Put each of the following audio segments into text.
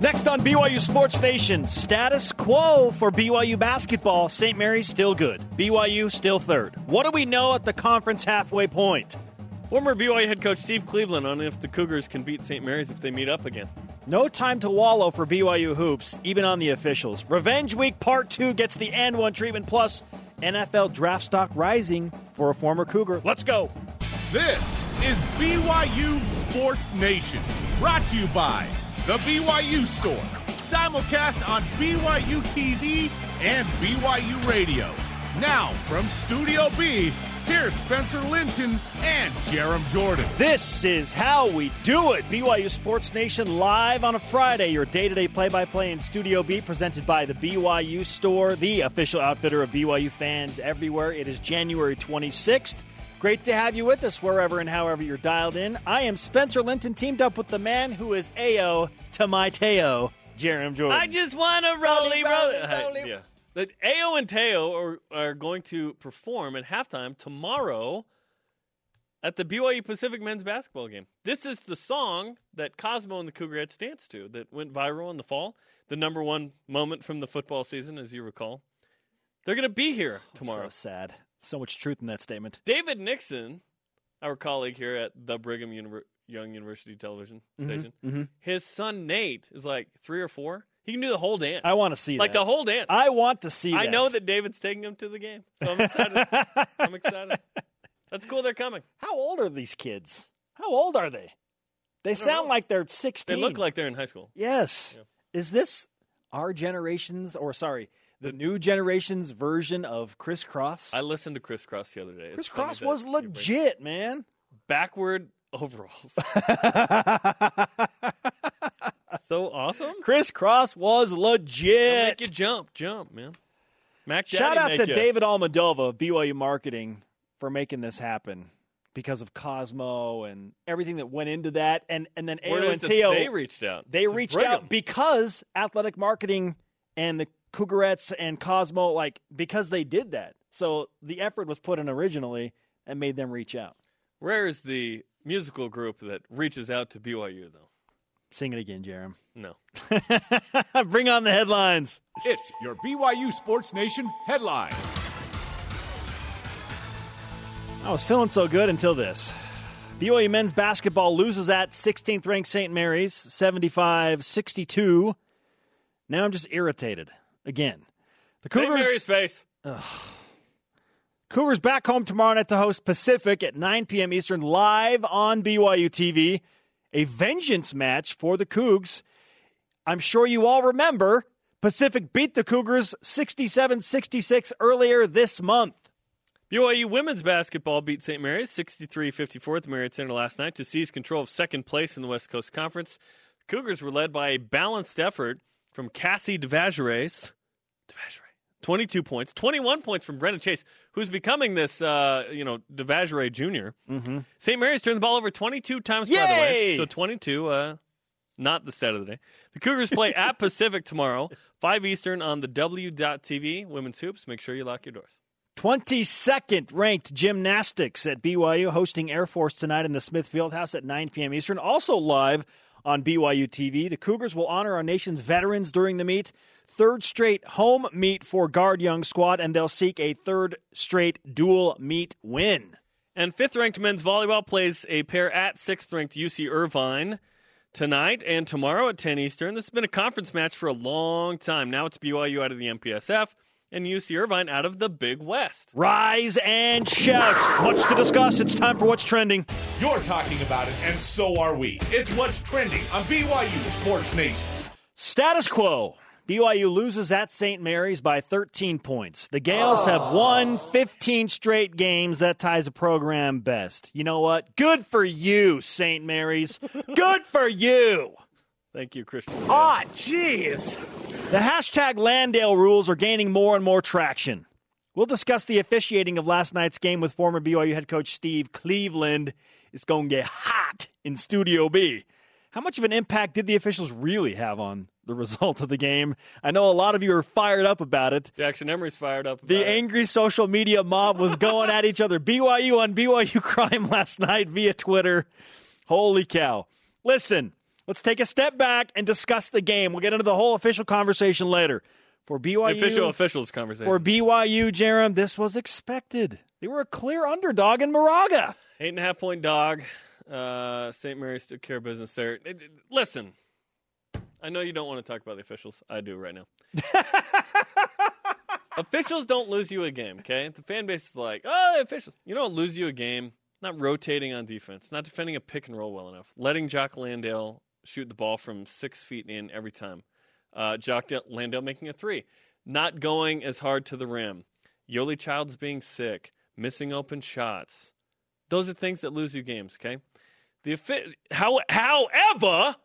Next on BYU Sports Nation, status quo for BYU basketball. St. Mary's still good. BYU still third. What do we know at the conference halfway point? Former BYU head coach Steve Cleveland on if the Cougars can beat St. Mary's if they meet up again. No time to wallow for BYU hoops, even on the officials. Revenge Week Part 2 gets the and one treatment, plus NFL draft stock rising for a former Cougar. Let's go. This is BYU Sports Nation, brought to you by The BYU Store, simulcast on BYU TV and BYU Radio. Now, from Studio B, here's Spencer Linton and Jarom Jordan. This is how we do it. BYU Sports Nation live on a Friday. Your day to day play by play in Studio B, presented by the BYU Store, the official outfitter of BYU fans everywhere. It is January 26th. Great to have you with us wherever and however you're dialed in. I am Spencer Linton, teamed up with the man who is Ayo to my Teo, Jarom Jordan. I just want to rolly roly. Rolly, rolly. yeah. The Ayo and Teo are, are going to perform at halftime tomorrow at the BYU Pacific men's basketball game. This is the song that Cosmo and the Cougars danced to that went viral in the fall. The number one moment from the football season, as you recall. They're going to be here oh, tomorrow. So sad. So much truth in that statement. David Nixon, our colleague here at the Brigham Univer- Young University television Mm-hmm, station, his son Nate is like three or four. He can do the whole dance. I want to see like that. the whole dance. I want to see I that. know that David's taking him to the game, so I'm excited. I'm excited. That's cool. They're coming. How old are these kids? How old are they? They sound know. like they're 16. They look like they're in high school. Yes. Is this our generation's, or sorry, the new generation's version of Kris Kross. I listened to Kris Kross the other day. It's Chris funny Cross that was legit, man. Backward overalls. so awesome. Kris Kross was legit. Make you jump, jump, man. Mac Shout Daddy out to ya. David Almadova of BYU Marketing for making this happen because of Cosmo and everything that went into that. And, and then and Teo. They reached out. They reached Brigham. out because athletic marketing and the Cougarettes and Cosmo, like, because they did that. So the effort was put in originally and made them reach out. Rare is the musical group that reaches out to BYU, though. Sing it again, Jarom. No. Bring on the headlines. It's your BYU Sports Nation headline. I was feeling so good until this. BYU men's basketball loses at 16th ranked St. Mary's, 75 62. Now I'm just irritated again. The St. Cougars. Mary's face. Cougars back home tomorrow night to host Pacific at 9 p.m. Eastern live on BYU TV. A vengeance match for the Cougs. I'm sure you all remember Pacific beat the Cougars 67 66 earlier this month. BYU women's basketball beat St. Mary's 63-54 at the Marriott Center last night to seize control of second place in the West Coast Conference. Cougars were led by a balanced effort from Cassie Devashrayee. Devashrayee. 22 points, 21 points from Brenna Chase, who's becoming this, uh, you know, Devashrayee junior Mm-hmm. St. Mary's turned the ball over 22 times, by the way. Yay! So 22, uh, not the stat of the day. The Cougars play at Pacific tomorrow, 5 Eastern on the W.TV Women's Hoops. Make sure you lock your doors. 22nd ranked gymnastics at BYU hosting Air Force tonight in the Smith Fieldhouse at 9 p.m. Eastern. Also live on BYU TV. The Cougars will honor our nation's veterans during the meet. Third straight home meet for Guard Young squad, and they'll seek a third straight dual meet win. And fifth ranked men's volleyball plays a pair at sixth ranked UC Irvine tonight and tomorrow at 10 Eastern. This has been a conference match for a long time. Now it's BYU out of the MPSF and UC Irvine out of the Big West. Rise and shout. Much to discuss. It's time for What's Trending. You're talking about it, and so are we. It's what's trending on BYU Sports Nation. Status quo. BYU loses at St. Mary's by 13 points. The Gaels have won 15 straight games. That ties a program best. You know what? Good for you, St. Mary's. Good for you. Thank you, Christian. Ah, jeez. The hashtag Landale rules are gaining more and more traction. We'll discuss the officiating of last night's game with former BYU head coach Steve Cleveland. It's going to get hot in Studio B. How much of an impact did the officials really have on the result of the game? I know a lot of you are fired up about it. Jackson Emery's fired up. The it. angry social media mob was going at each other. BYU on BYU crime last night via Twitter. Holy cow. Listen, let's take a step back and discuss the game. We'll get into the whole official conversation later. For BYU, The official officials conversation. for BYU, Jarom, this was expected. They were a clear underdog in Moraga. Eight and a half point dog. Uh, St. Mary's took care of business there. Listen, I know you don't want to talk about the officials. I do right now. officials don't lose you a game, okay? The fan base is like, oh, the officials. You don't lose you a game. Not rotating on defense, not defending a pick and roll well enough, letting Jock Landale shoot the ball from six feet in every time. Uh, Jock Da- Landale making a three, not going as hard to the rim. Yoli Child's being sick, missing open shots. Those are things that lose you games, okay? The how, however,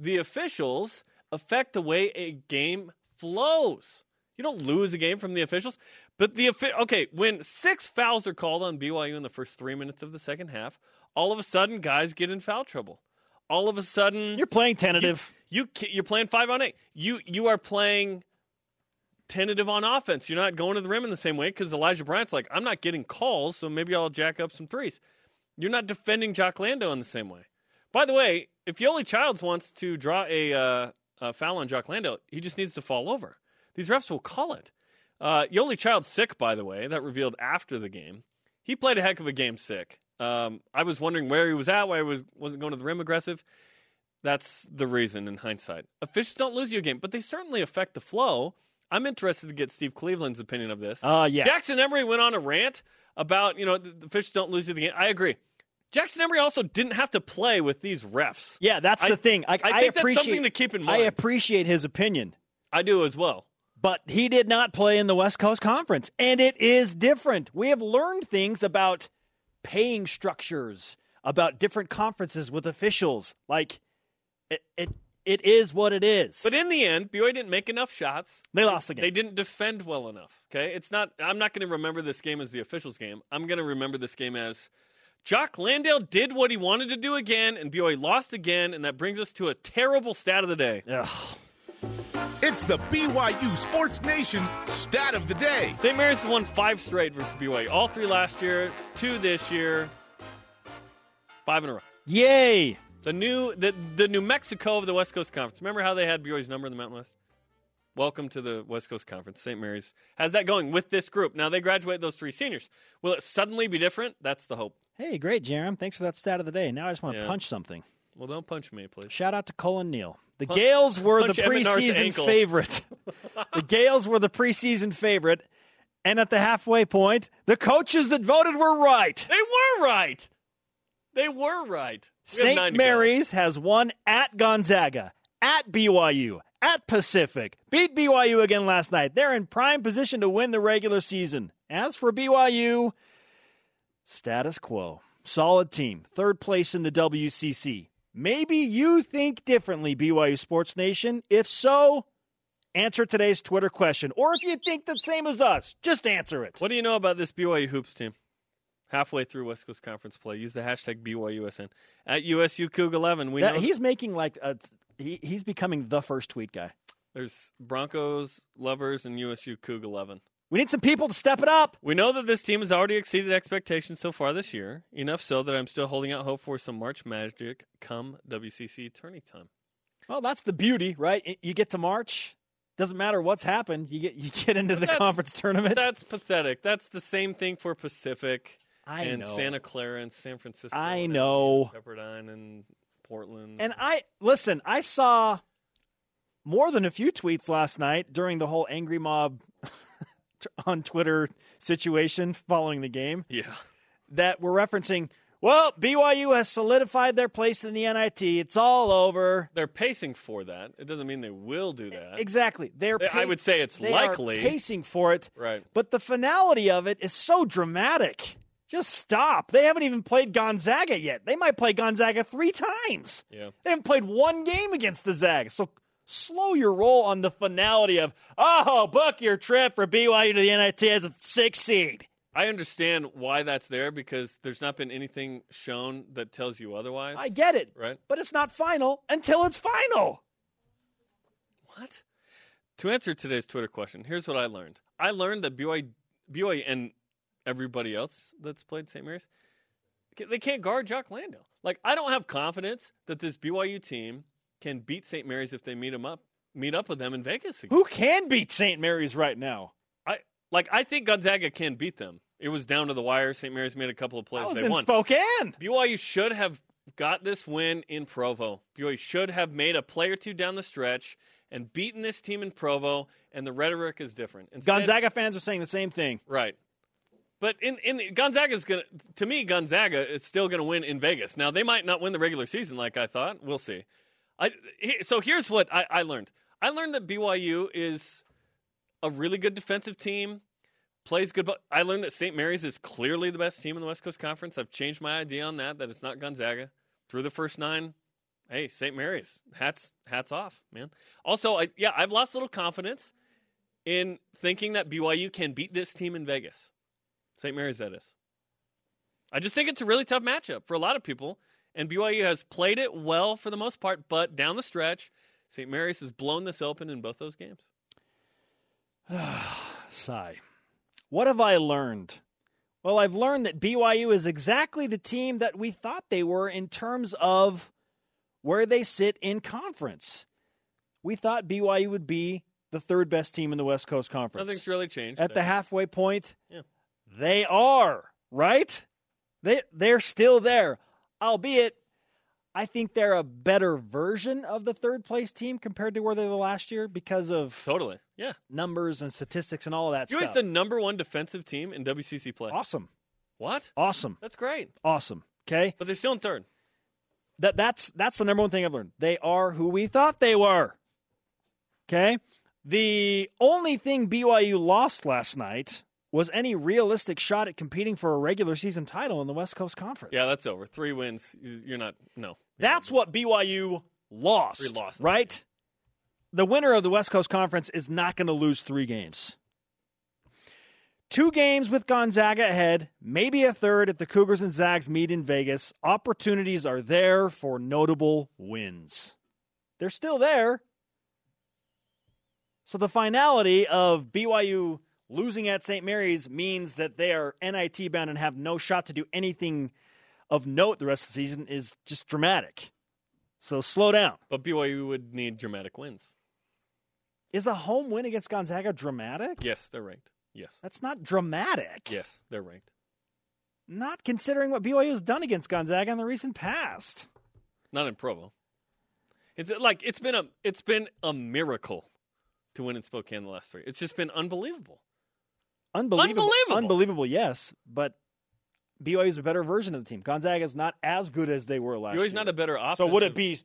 the officials affect the way a game flows. You don't lose a game from the officials, but the okay when six fouls are called on BYU in the first three minutes of the second half, all of a sudden guys get in foul trouble. All of a sudden, You're playing tentative. you ca- you're playing five on eight. You you are playing tentative on offense. You're not going to the rim in the same way because Elijah Bryant's like, I'm not getting calls, so maybe I'll jack up some threes. You're not defending Jock Landale in the same way. By the way, if Yoli Childs wants to draw a, uh, a foul on Jock Landale, he just needs to fall over. These refs will call it. Uh, Yoli Child's sick, by the way. That revealed after the game. He played a heck of a game sick. Um, I was wondering where he was at, why he was, wasn't going to the rim aggressive. That's the reason in hindsight. Officials don't lose you a game, but they certainly affect the flow. I'm interested to get Steve Cleveland's opinion of this. Uh, yeah. Jackson Emery went on a rant about, you know, the, the officials don't lose you the game. I agree. Jackson Emery also didn't have to play with these refs. Yeah, that's I- the thing. I, I that's appreciate, something to keep in mind. I appreciate his opinion, I do as well. but he did not play in the West Coast Conference, and it is different. We have learned things about paying structures, about different conferences with officials. Like it, it, it is what it is. But in the end, BYU didn't make enough shots. they lost the game. They didn't defend well enough. Okay, it's not. I'm not going to remember this game as the officials' game. I'm going to remember this game as Jock Landale did what he wanted to do again, and BYU lost again, and that brings us to a terrible stat of the day. Ugh. It's the BYU Sports Nation stat of the day. St. Mary's has won five straight versus BYU. All three last year, two this year, five in a row. Yay! The new the the New Mexico of the West Coast Conference. Remember how they had BYU's number in the Mountain West? Welcome to the West Coast Conference. St. Mary's has that going with this group. Now they graduate those three seniors. Will it suddenly be different? That's the hope. Hey, great, Jarom. Thanks for that stat of the day. Now I just want to Yeah. punch something. Well, don't punch me, please. Shout out to Colin Neal. The Punch- Gaels were the punch Emmett Naar's preseason favorite. the Gaels were the preseason favorite. And at the halfway point, the coaches that voted were right. They were right. They were right. We St. Mary's has won at Gonzaga, at BYU, at Pacific, beat BYU again last night. They're in prime position to win the regular season. As for BYU, status quo. Solid team. Third place in the WCC. Maybe you think differently, BYU Sports Nation. If so, answer today's Twitter question. Or if you think the same as us, just answer it. What do you know about this BYU hoops team? Halfway through West Coast Conference play, use the hashtag BYUSN at USU Coug 11. We That- know he's making like a, he, he's becoming the first tweet guy. there's Broncos lovers and USU Coug 11. We need some people to step it up. We know that this team has already exceeded expectations so far this year, enough so that I'm still holding out hope for some March magic come WCC tourney time. Well, that's the beauty, right? You get to March, doesn't matter what's happened. You get you get into the That's- conference tournament. That's pathetic. That's the same thing for Pacific I and know. Santa Clara and San Francisco. I know. Pepperdine and Portland. And I listen. I saw more than a few tweets last night during the whole angry mob on Twitter situation following the game yeah. that were referencing. Well, BYU has solidified their place in the NIT. It's all over. They're pacing for that. It doesn't mean they will do that. Exactly. They're. I would say it's likely. pacing for it. Right. But the finality of it is so dramatic. Just stop. They haven't even played Gonzaga yet. They might play Gonzaga three times. Yeah. They haven't played one game against the Zags. So slow your roll on the finality of, oh, book your trip for BYU to the NIT as a six seed. I understand why that's there because there's not been anything shown that tells you otherwise. I get it. Right. But it's not final until it's final. What? To answer today's Twitter question, here's what I learned. I learned that BYU, BYU and everybody else that's played St. Mary's, they can't guard Jock Landale. Like, I don't have confidence that this BYU team can beat St. Mary's if they meet them up, meet up with them in Vegas. Again. Who can beat St. Mary's right now? I like. I think Gonzaga can beat them. It was down to the wire. St. Mary's made a couple of plays. I was they in won. Spokane. BYU should have got this win in Provo. BYU should have made a play or two down the stretch and beaten this team in Provo. And the rhetoric is different. Instead, Gonzaga fans are saying the same thing. right? But in in Gonzaga's gonna to me Gonzaga is still gonna win in Vegas. Now they might not win the regular season like I thought. We'll see. I so here's what I, I learned. I learned that BYU is a really good defensive team, plays good. But I learned that St. Mary's is clearly the best team in the West Coast Conference. I've changed my idea on that. That it's not Gonzaga through the first nine. Hey, St. Mary's, hats hats off, man. Also, I, yeah, I've lost a little confidence in thinking that BYU can beat this team in Vegas. St. Mary's, that is. I just think it's a really tough matchup for a lot of people, and BYU has played it well for the most part, but down the stretch, St. Mary's has blown this open in both those games. Sigh. What have I learned? Well, I've learned that BYU is exactly the team that we thought they were in terms of where they sit in conference. We thought BYU would be the third best team in the West Coast Conference. Nothing's really changed. At the halfway point, Yeah. They are, right? They they're still there. Albeit I think they're a better version of the third place team compared to where they were last year because of Totally. Yeah. numbers and statistics and all of that BYU's stuff. the number one defensive team in WCC play. awesome. What? Awesome. That's great. Awesome. Okay? But they're still in third. That that's that's the number one thing I've learned. They are who we thought they were. Okay? The only thing BYU lost last night was any realistic shot at competing for a regular season title in the West Coast Conference. Yeah, that's over. Three wins. You're not. No. That's what BYU lost. We lost. Right? The winner of the West Coast Conference is not going to lose three games. Two games with Gonzaga ahead, maybe a third if the Cougars and Zags meet in Vegas. Opportunities are there for notable wins. They're still there. So the finality of BYU losing at St. Mary's means that they are NIT bound and have no shot to do anything of note the rest of the season is just dramatic. So slow down. But BYU would need dramatic wins. Is a home win against Gonzaga dramatic? Yes, they're ranked. Yes. That's not dramatic. Yes, they're ranked. Not considering what BYU has done against Gonzaga in the recent past. Not in Provo. It's like it's been a it's been a miracle to win in Spokane the last three. It's just been unbelievable. Unbelievable. Unbelievable. Unbelievable, yes. But BYU is a better version of the team. Gonzaga is not as good as they were last year. BYU's year. not a better offense. so would it be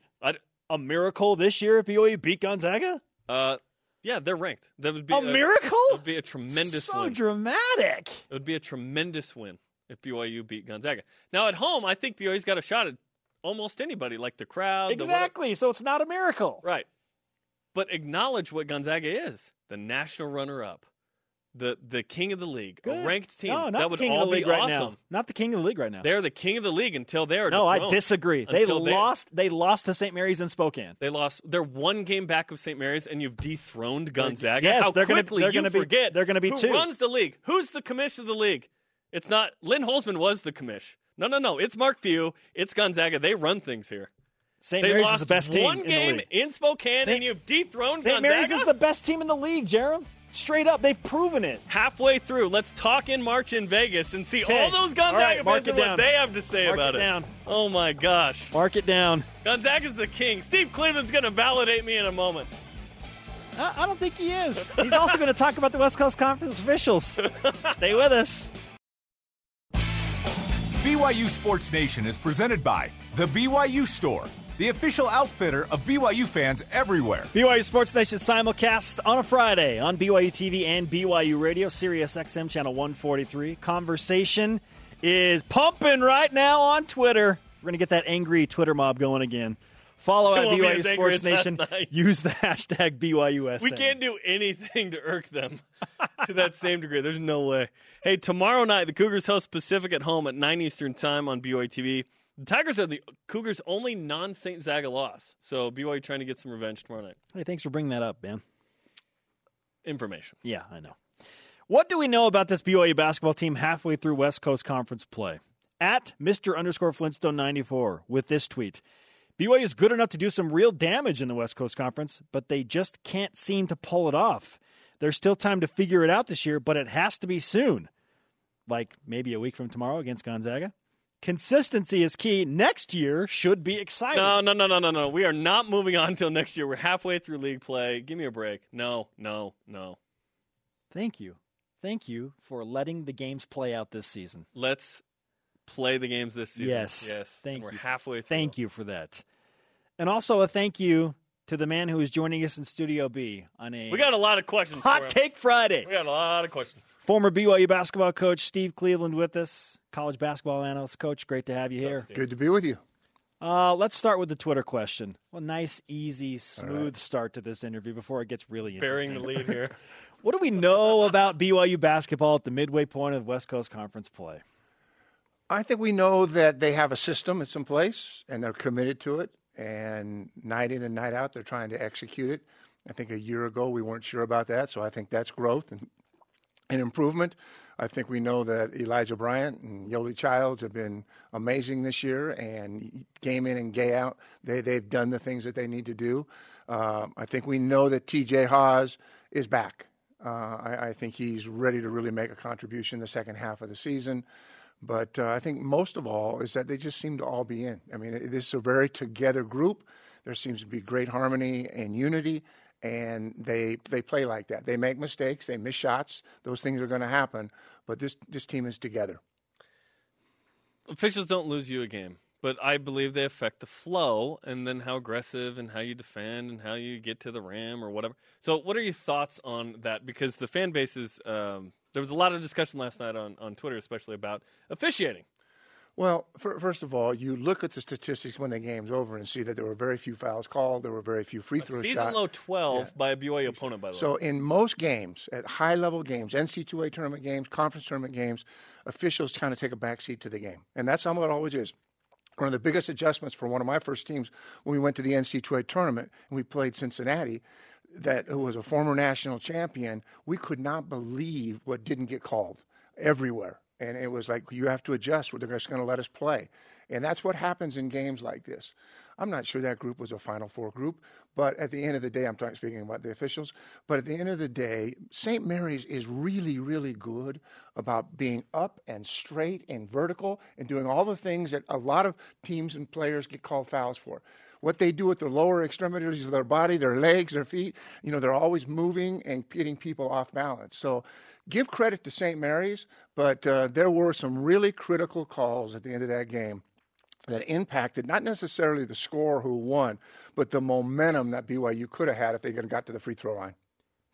a miracle this year if BYU beat Gonzaga? uh, yeah, they're ranked. That would be A miracle? It would be a tremendous so win. dramatic. It would be a tremendous win if BYU beat Gonzaga. Now at home, I think BYU's got a shot at almost anybody, like the crowd. the. Exactly. So it's not a miracle. Right. But acknowledge what Gonzaga is the national runner up, the, the king of the league, Good. a ranked team. No, not that the king all of the league be right awesome. now. Not the king of the league right now. They're the king of the league until they are no, I disagree. They lost. They lost to St. Mary's in Spokane. They lost. They're one game back of St. Mary's, and you've dethroned Gonzaga. yes, How they're gonna- quickly they're you gonna be- forget. they're gonna be who two. runs the league? Who's the commish of the league? It's not Lynn Holzman was the commish. No, no, no. It's Mark Few. It's Gonzaga. They run things here. St. They Mary's lost is the best team one game in Spokane, Saint- and you've dethroned St. Mary's is the best team in the league, Jarom. Straight up, they've proven it. halfway through. Let's talk in March in Vegas and see Okay. all those Gonzaga All right, fans it and what they have to say Mark about it down. Oh my gosh, Mark it down. Gonzaga's the king. Steve Cleveland's going to validate me in a moment. I, I don't think he is. He's also going to talk about the West Coast Conference officials. Stay with us. BYU Sports Nation is presented by The BYU Store, the official outfitter of BYU fans everywhere. BYU Sports Nation simulcast on a Friday on BYU TV and BYU Radio, Sirius XM channel 143. Conversation is pumping right now on Twitter. We're going to get that angry Twitter mob going again. Follow at BYU Sports Nation. Use the hashtag BYUSN. We can't do anything to irk them to that same degree. There's no way. Hey, tomorrow night the Cougars host Pacific at home at 9 Eastern time on BYU TV. The Tigers are the Cougars' only non-Saint Zaga loss. So BYU trying to get some revenge tomorrow night. Hey, thanks for bringing that up, man. Information. Yeah, I know. What do we know about this BYU basketball team halfway through West Coast Conference play? At Mr. underscore Flintstone 94 with this tweet. BYU is good enough to do some real damage in the West Coast Conference, but they just can't seem to pull it off. There's still time to figure it out this year, but it has to be soon. Like maybe a week from tomorrow against Gonzaga. Consistency is key. Next year should be exciting. No, no, no, no, no, no. We are not moving on until next year. We're halfway through league play. Give me a break. No, no, no. Thank you. Thank you for letting the games play out this season. Let's play the games this season. Yes. Yes. Thank and we're you. halfway through. Thank you for that. And also a thank you to the man who is joining us in Studio B on a We got a lot of questions. Hot. Take Friday. We got a lot of questions. Former BYU basketball coach Steve Cleveland with us, college basketball analyst. Coach, great to have you here. Good to be with you. Uh, let's start with the Twitter question. Well, nice, easy, smooth start to this interview before it gets really interesting. Bearing the lead here. What do we know about BYU basketball at the midway point of West Coast Conference play? I think we know that they have a system that's in place and they're committed to it. And night in and night out, they're trying to execute it. I think a year ago we weren't sure about that, so I think that's growth and, and improvement. I think we know that Elijah Bryant and Yoli Childs have been amazing this year, and game in and game out, they they've done the things that they need to do. Uh, I think we know that T.J. Haws is back. Uh, I, I think he's ready to really make a contribution the second half of the season. But uh, I think most of all is that they just seem to all be in. I mean, this is a very together group. There seems to be great harmony and unity, and they they play like that. They make mistakes, they miss shots. Those things are going to happen. But this this team is together. Officials don't lose you a game, but I believe they affect the flow and then how aggressive and how you defend and how you get to the rim or whatever. So, what are your thoughts on that? Because the fan base is. Um, there was a lot of discussion last night on, on Twitter, especially about officiating. Well, fir- first of all, you look at the statistics when the game's over and see that there were very few fouls called. There were very few free throws. Season shots. low 12 Yeah. by a BYU opponent, by the way. So in most games, at high level games, NC2A tournament games, conference tournament games, officials kind of take a backseat to the game, and that's how it always is. One of the biggest adjustments for one of my first teams when we went to the NC2A tournament and we played Cincinnati, that who was a former national champion, we could not believe what didn't get called everywhere. And it was like, you have to adjust, they're just going to let us play. And that's what happens in games like this. I'm not sure that group was a Final Four group, but at the end of the day, I'm talking, speaking about the officials, but at the end of the day, St. Mary's is really, really good about being up and straight and vertical and doing all the things that a lot of teams and players get called fouls for what they do with their lower extremities of their body, their legs, their feet. You know, they're always moving and getting people off balance. So give credit to St. Mary's, but uh, there were some really critical calls at the end of that game that impacted not necessarily the score who won, but the momentum that BYU could have had if they could have got to the free throw line.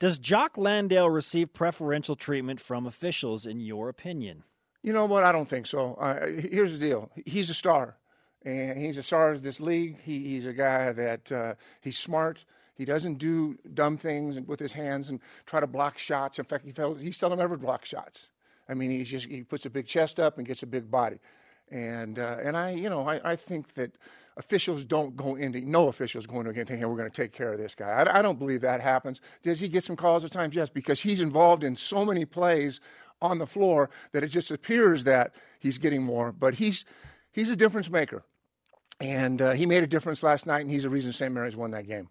Does Jock Landale receive preferential treatment from officials, in your opinion? You know what? I don't think so. Uh, here's the deal: he's a star, and he's a star of this league. He, he's a guy that uh, he's smart. He doesn't do dumb things with his hands and try to block shots. In fact, he, felt, he seldom ever blocks shots. I mean, he's just he puts a big chest up and gets a big body, and uh, and I you know I, I think that officials don't go into no officials go into a game thinking we're going to take care of this guy. I, I don't believe that happens. Does he get some calls at times? Yes, because he's involved in so many plays on the floor that it just appears that he's getting more. But he's he's a difference maker, and uh, he made a difference last night, and he's the reason St. Mary's won that game.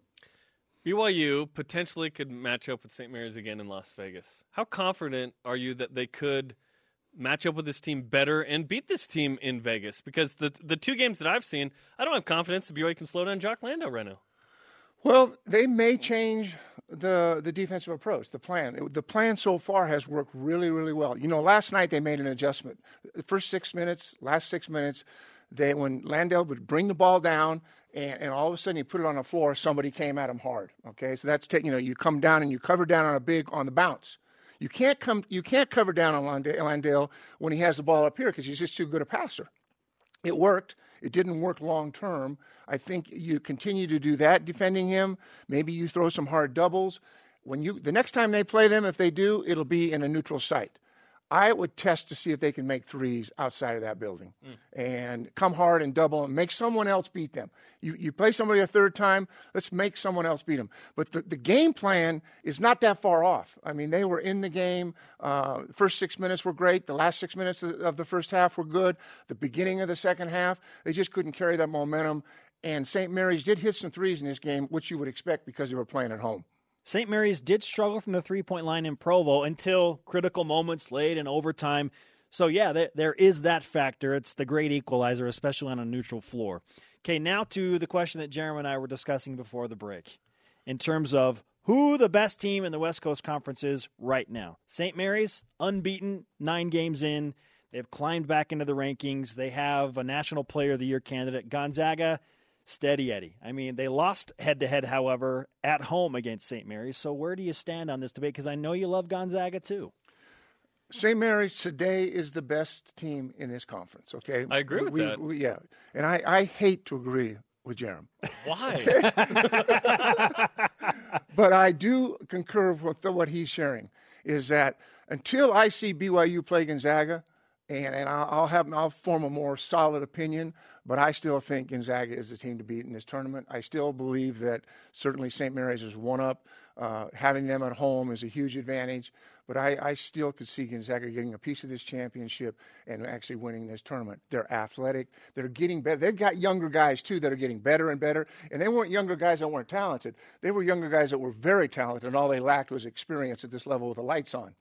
BYU potentially could match up with St. Mary's again in Las Vegas. How confident are you that they could match up with this team better and beat this team in Vegas? Because the the two games that I've seen, I don't have confidence that BYU can slow down Jock Landale right now. Well, they may change the the defensive approach, the plan. It- the plan so far has worked really, really well. You know, last night they made an adjustment. The first six minutes, last six minutes, they when Landale would bring the ball down and, and all of a sudden he put it on the floor, somebody came at him hard. Okay, so that's taking you know you come down and you cover down on a big on the bounce. You can't come you can't cover down on Landale when he has the ball up here because he's just too good a passer it worked. It didn't work long term. I think you continue to do that defending him. Maybe you throw some hard doubles. When you the next time they play them, if they do, it'll be in a neutral site. I would test to see if they can make threes outside of that building and come hard and double and make someone else beat them. You, you play somebody a third time, let's make someone else beat them. But the, the game plan is not that far off. I mean, they were in the game. Uh, first six minutes were great. The last six minutes of the first half were good. The beginning of the second half, they just couldn't carry that momentum. And St. Mary's did hit some threes in this game, which you would expect because they were playing at home. St. Mary's did struggle from the three point line in Provo until critical moments late in overtime. So, yeah, there, there is that factor. It's the great equalizer, especially on a neutral floor. Okay, now to the question that Jeremy and I were discussing before the break in terms of who the best team in the West Coast Conference is right now. St. Mary's, unbeaten, nine games in. They've climbed back into the rankings. They have a National Player of the Year candidate. Gonzaga, steady Eddie. I mean, they lost head to head, however, at home against St. Mary's. So where do you stand on this debate? Because I know you love Gonzaga too. St. Mary's today is the best team in this conference. Okay, I agree with we, that. We, yeah, and I, I hate to agree with Jarom. Why? but I do concur with what he's sharing. Is that until I see BYU play Gonzaga, and, and I'll, have I'll form a more solid opinion. But I still think Gonzaga is the team to beat in this tournament. I still believe that certainly St. Mary's is one up. Uh, having them at home is a huge advantage. But I, I still could see Gonzaga getting a piece of this championship and actually winning this tournament. They're athletic. They're getting better. They've got younger guys, too, that are getting better and better. And they weren't younger guys that weren't talented. They were younger guys that were very talented, and all they lacked was experience at this level with the lights on.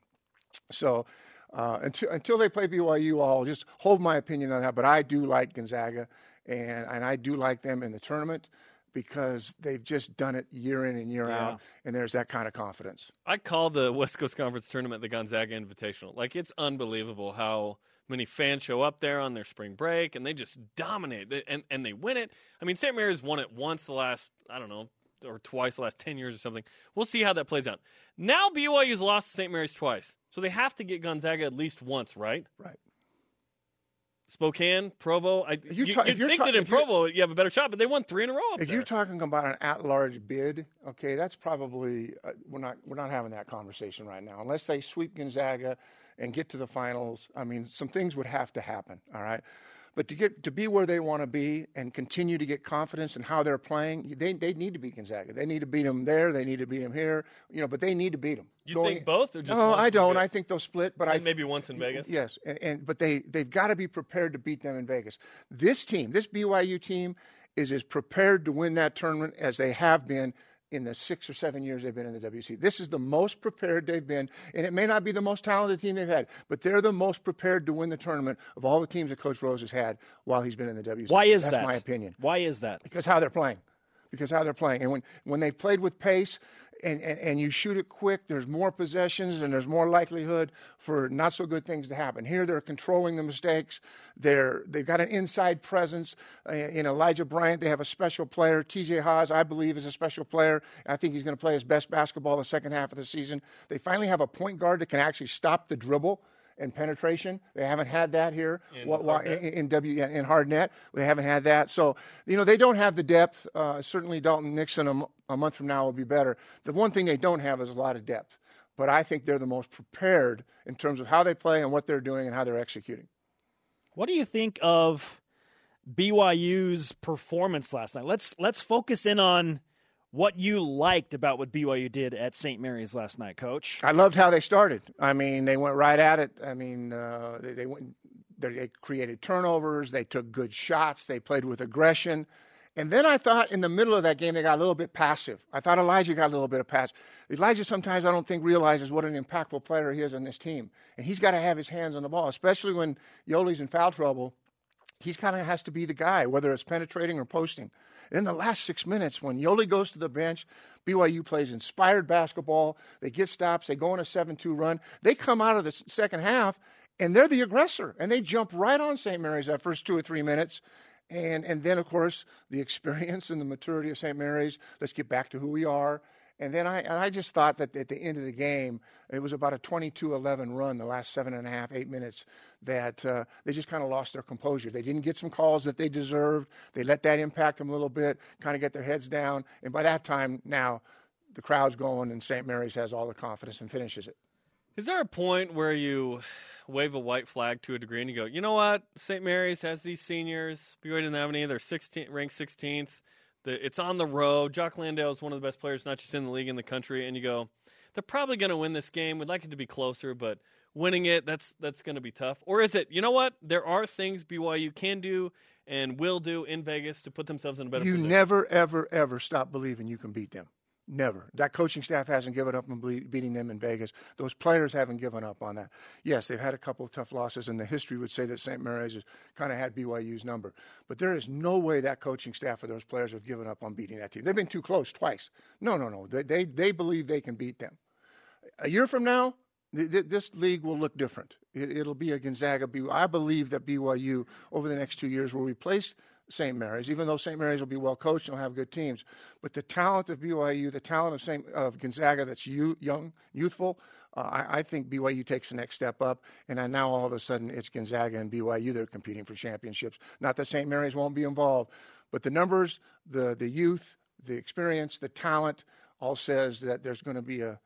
So uh, until, until they play BYU, I'll just hold my opinion on that. But I do like Gonzaga, and, and I do like them in the tournament because they've just done it year in and year Yeah. out, and there's that kind of confidence. I call the West Coast Conference tournament the Gonzaga Invitational. Like it's unbelievable how many fans show up there on their spring break and they just dominate and and they win it. I mean, St. Mary's won it once the last I don't know or twice the last ten years or something. We'll see how that plays out. Now BYU's lost to St. Mary's twice, so they have to get Gonzaga at least once, right? Right. Spokane, Provo. I, you you, ta- you're think ta- that in Provo you have a better shot, but they won three in a row If there. you're talking about an at-large bid, okay, that's probably uh, we're not we're not having that conversation right now. Unless they sweep Gonzaga and get to the finals, I mean, some things would have to happen. All right, but to get to be where they want to be and continue to get confidence in how they're playing, they they need to beat Gonzaga. They need to beat them there. They need to beat them here. You know, but they need to beat them. You think both or just no? I don't. I think they'll split. But I maybe once in Vegas. Yes, and, and but they they've got to be prepared to beat them in Vegas. This team, this BYU team, is as prepared to win that tournament as they have been in the six or seven years they've been in the WC. This is the most prepared they've been, and it may not be the most talented team they've had, but they're the most prepared to win the tournament of all the teams that Coach Rose has had while he's been in the WC. Why is That's that? my opinion Why is that? because how they're playing. Because how they're playing. And when, when they've played with pace and, and, and you shoot it quick, there's more possessions and there's more likelihood for not so good things to happen. Here they're controlling the mistakes. They're, they've got an inside presence. Uh, in Elijah Bryant, they have a special player. TJ Haws, I believe, is a special player. I think he's going to play his best basketball the second half of the season. They finally have a point guard that can actually stop the dribble and penetration. They haven't had that here. In Wha- wha- Hardnett? in, in W yeah, in Hardnett. They haven't had that. So you know they don't have the depth. Uh, certainly Dalton Nixon a, m- a month from now will be better. The one thing they don't have is a lot of depth. But I think they're the most prepared in terms of how they play and what they're doing and how they're executing. What do you think of BYU's performance last night? Let's let's focus in on what you liked about what BYU did at St. Mary's last night, Coach. I loved how they started. I mean, they went right at it. I mean, uh, they, they went. They created turnovers. They took good shots. They played with aggression. And then I thought in the middle of that game they got a little bit passive. I thought Elijah got a little bit of pass. Elijah sometimes I don't think realizes what an impactful player he is on this team, and he's got to have his hands on the ball, especially when Yoli's in foul trouble. He's kind of has to be the guy, whether it's penetrating or posting. In the last six minutes, when Yoli goes to the bench, BYU plays inspired basketball. They get stops. They go on a 7 2 run. They come out of the second half, and they're the aggressor. And they jump right on St. Mary's that first two or three minutes. And, and then, of course, the experience and the maturity of St. Mary's. Let's get back to who we are. And then I, and I just thought that at the end of the game, it was about a 22 11 run, the last seven and a half, eight minutes, that uh, they just kind of lost their composure. They didn't get some calls that they deserved. They let that impact them a little bit, kind of get their heads down. And by that time, now the crowd's going, and St. Mary's has all the confidence and finishes it. Is there a point where you wave a white flag to a degree and you go, you know what? St. Mary's has these seniors. BYU didn't have any. They're 16, ranked 16th. The, it's on the road. Jock Landale is one of the best players, not just in the league, in the country. And you go, they're probably going to win this game. We'd like it to be closer, but winning it, that's that's going to be tough. Or is it? You know what? There are things BYU can do and will do in Vegas to put themselves in a better position. You position. never, ever, ever stop believing you can beat them. Never. That coaching staff hasn't given up on ble- beating them in Vegas. Those players haven't given up on that. Yes, they've had a couple of tough losses, and the history would say that St. Mary's has kind of had BYU's number. But there is no way that coaching staff or those players have given up on beating that team. They've been too close twice. No, no, no. They, they, they believe they can beat them. A year from now, th- th- this league will look different. It, it'll be a Gonzaga. BYU. I believe that BYU over the next two years will replace St. Mary's, even though St. Mary's will be well coached and will have good teams. But the talent of BYU, the talent of St. of Gonzaga, that's you, young, youthful. Uh, I, I think BYU takes the next step up, and now all of a sudden it's Gonzaga and BYU that are competing for championships. Not that St. Mary's won't be involved, but the numbers, the the youth, the experience, the talent, all says that there's going to be a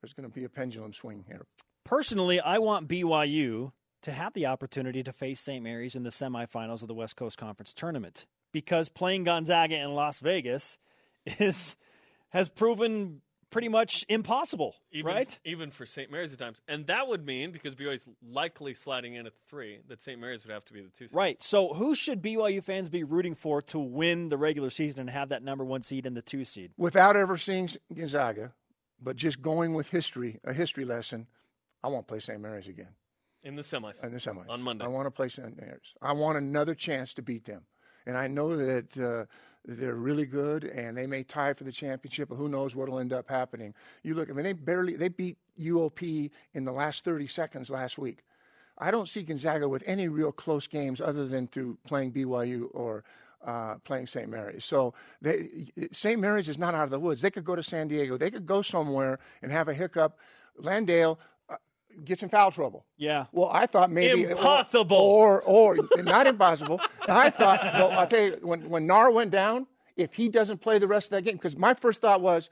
there's going to be a pendulum swing here. Personally, I want BYU to have the opportunity to face St. Mary's in the semifinals of the West Coast Conference tournament because playing Gonzaga in Las Vegas is has proven pretty much impossible, even, right? Even for St. Mary's at times. And that would mean, because BYU's likely sliding in at the three, that St. Mary's would have to be the two seed. Right. So, who should BYU fans be rooting for to win the regular season and have that number one seed and the two seed? Without ever seeing Gonzaga, but just going with history, a history lesson, I want to play St. Mary's again In the semis. in the semis On Monday. I want to play St. Mary's. I want another chance to beat them, and I know that uh, they're really good, and they may tie for the championship. But who knows what will end up happening? You look. I mean, they barely they beat UOP in the last 30 seconds last week. I don't see Gonzaga with any real close games other than through playing BYU or uh, playing St. Mary's. So they, St. Mary's is not out of the woods. They could go to San Diego. They could go somewhere and have a hiccup. Landale gets in foul trouble. Yeah. Well, I thought maybe Impossible. or or, or not impossible. I thought. Well, I'll tell you when when Naar went down, if he doesn't play the rest of that game, because my first thought was.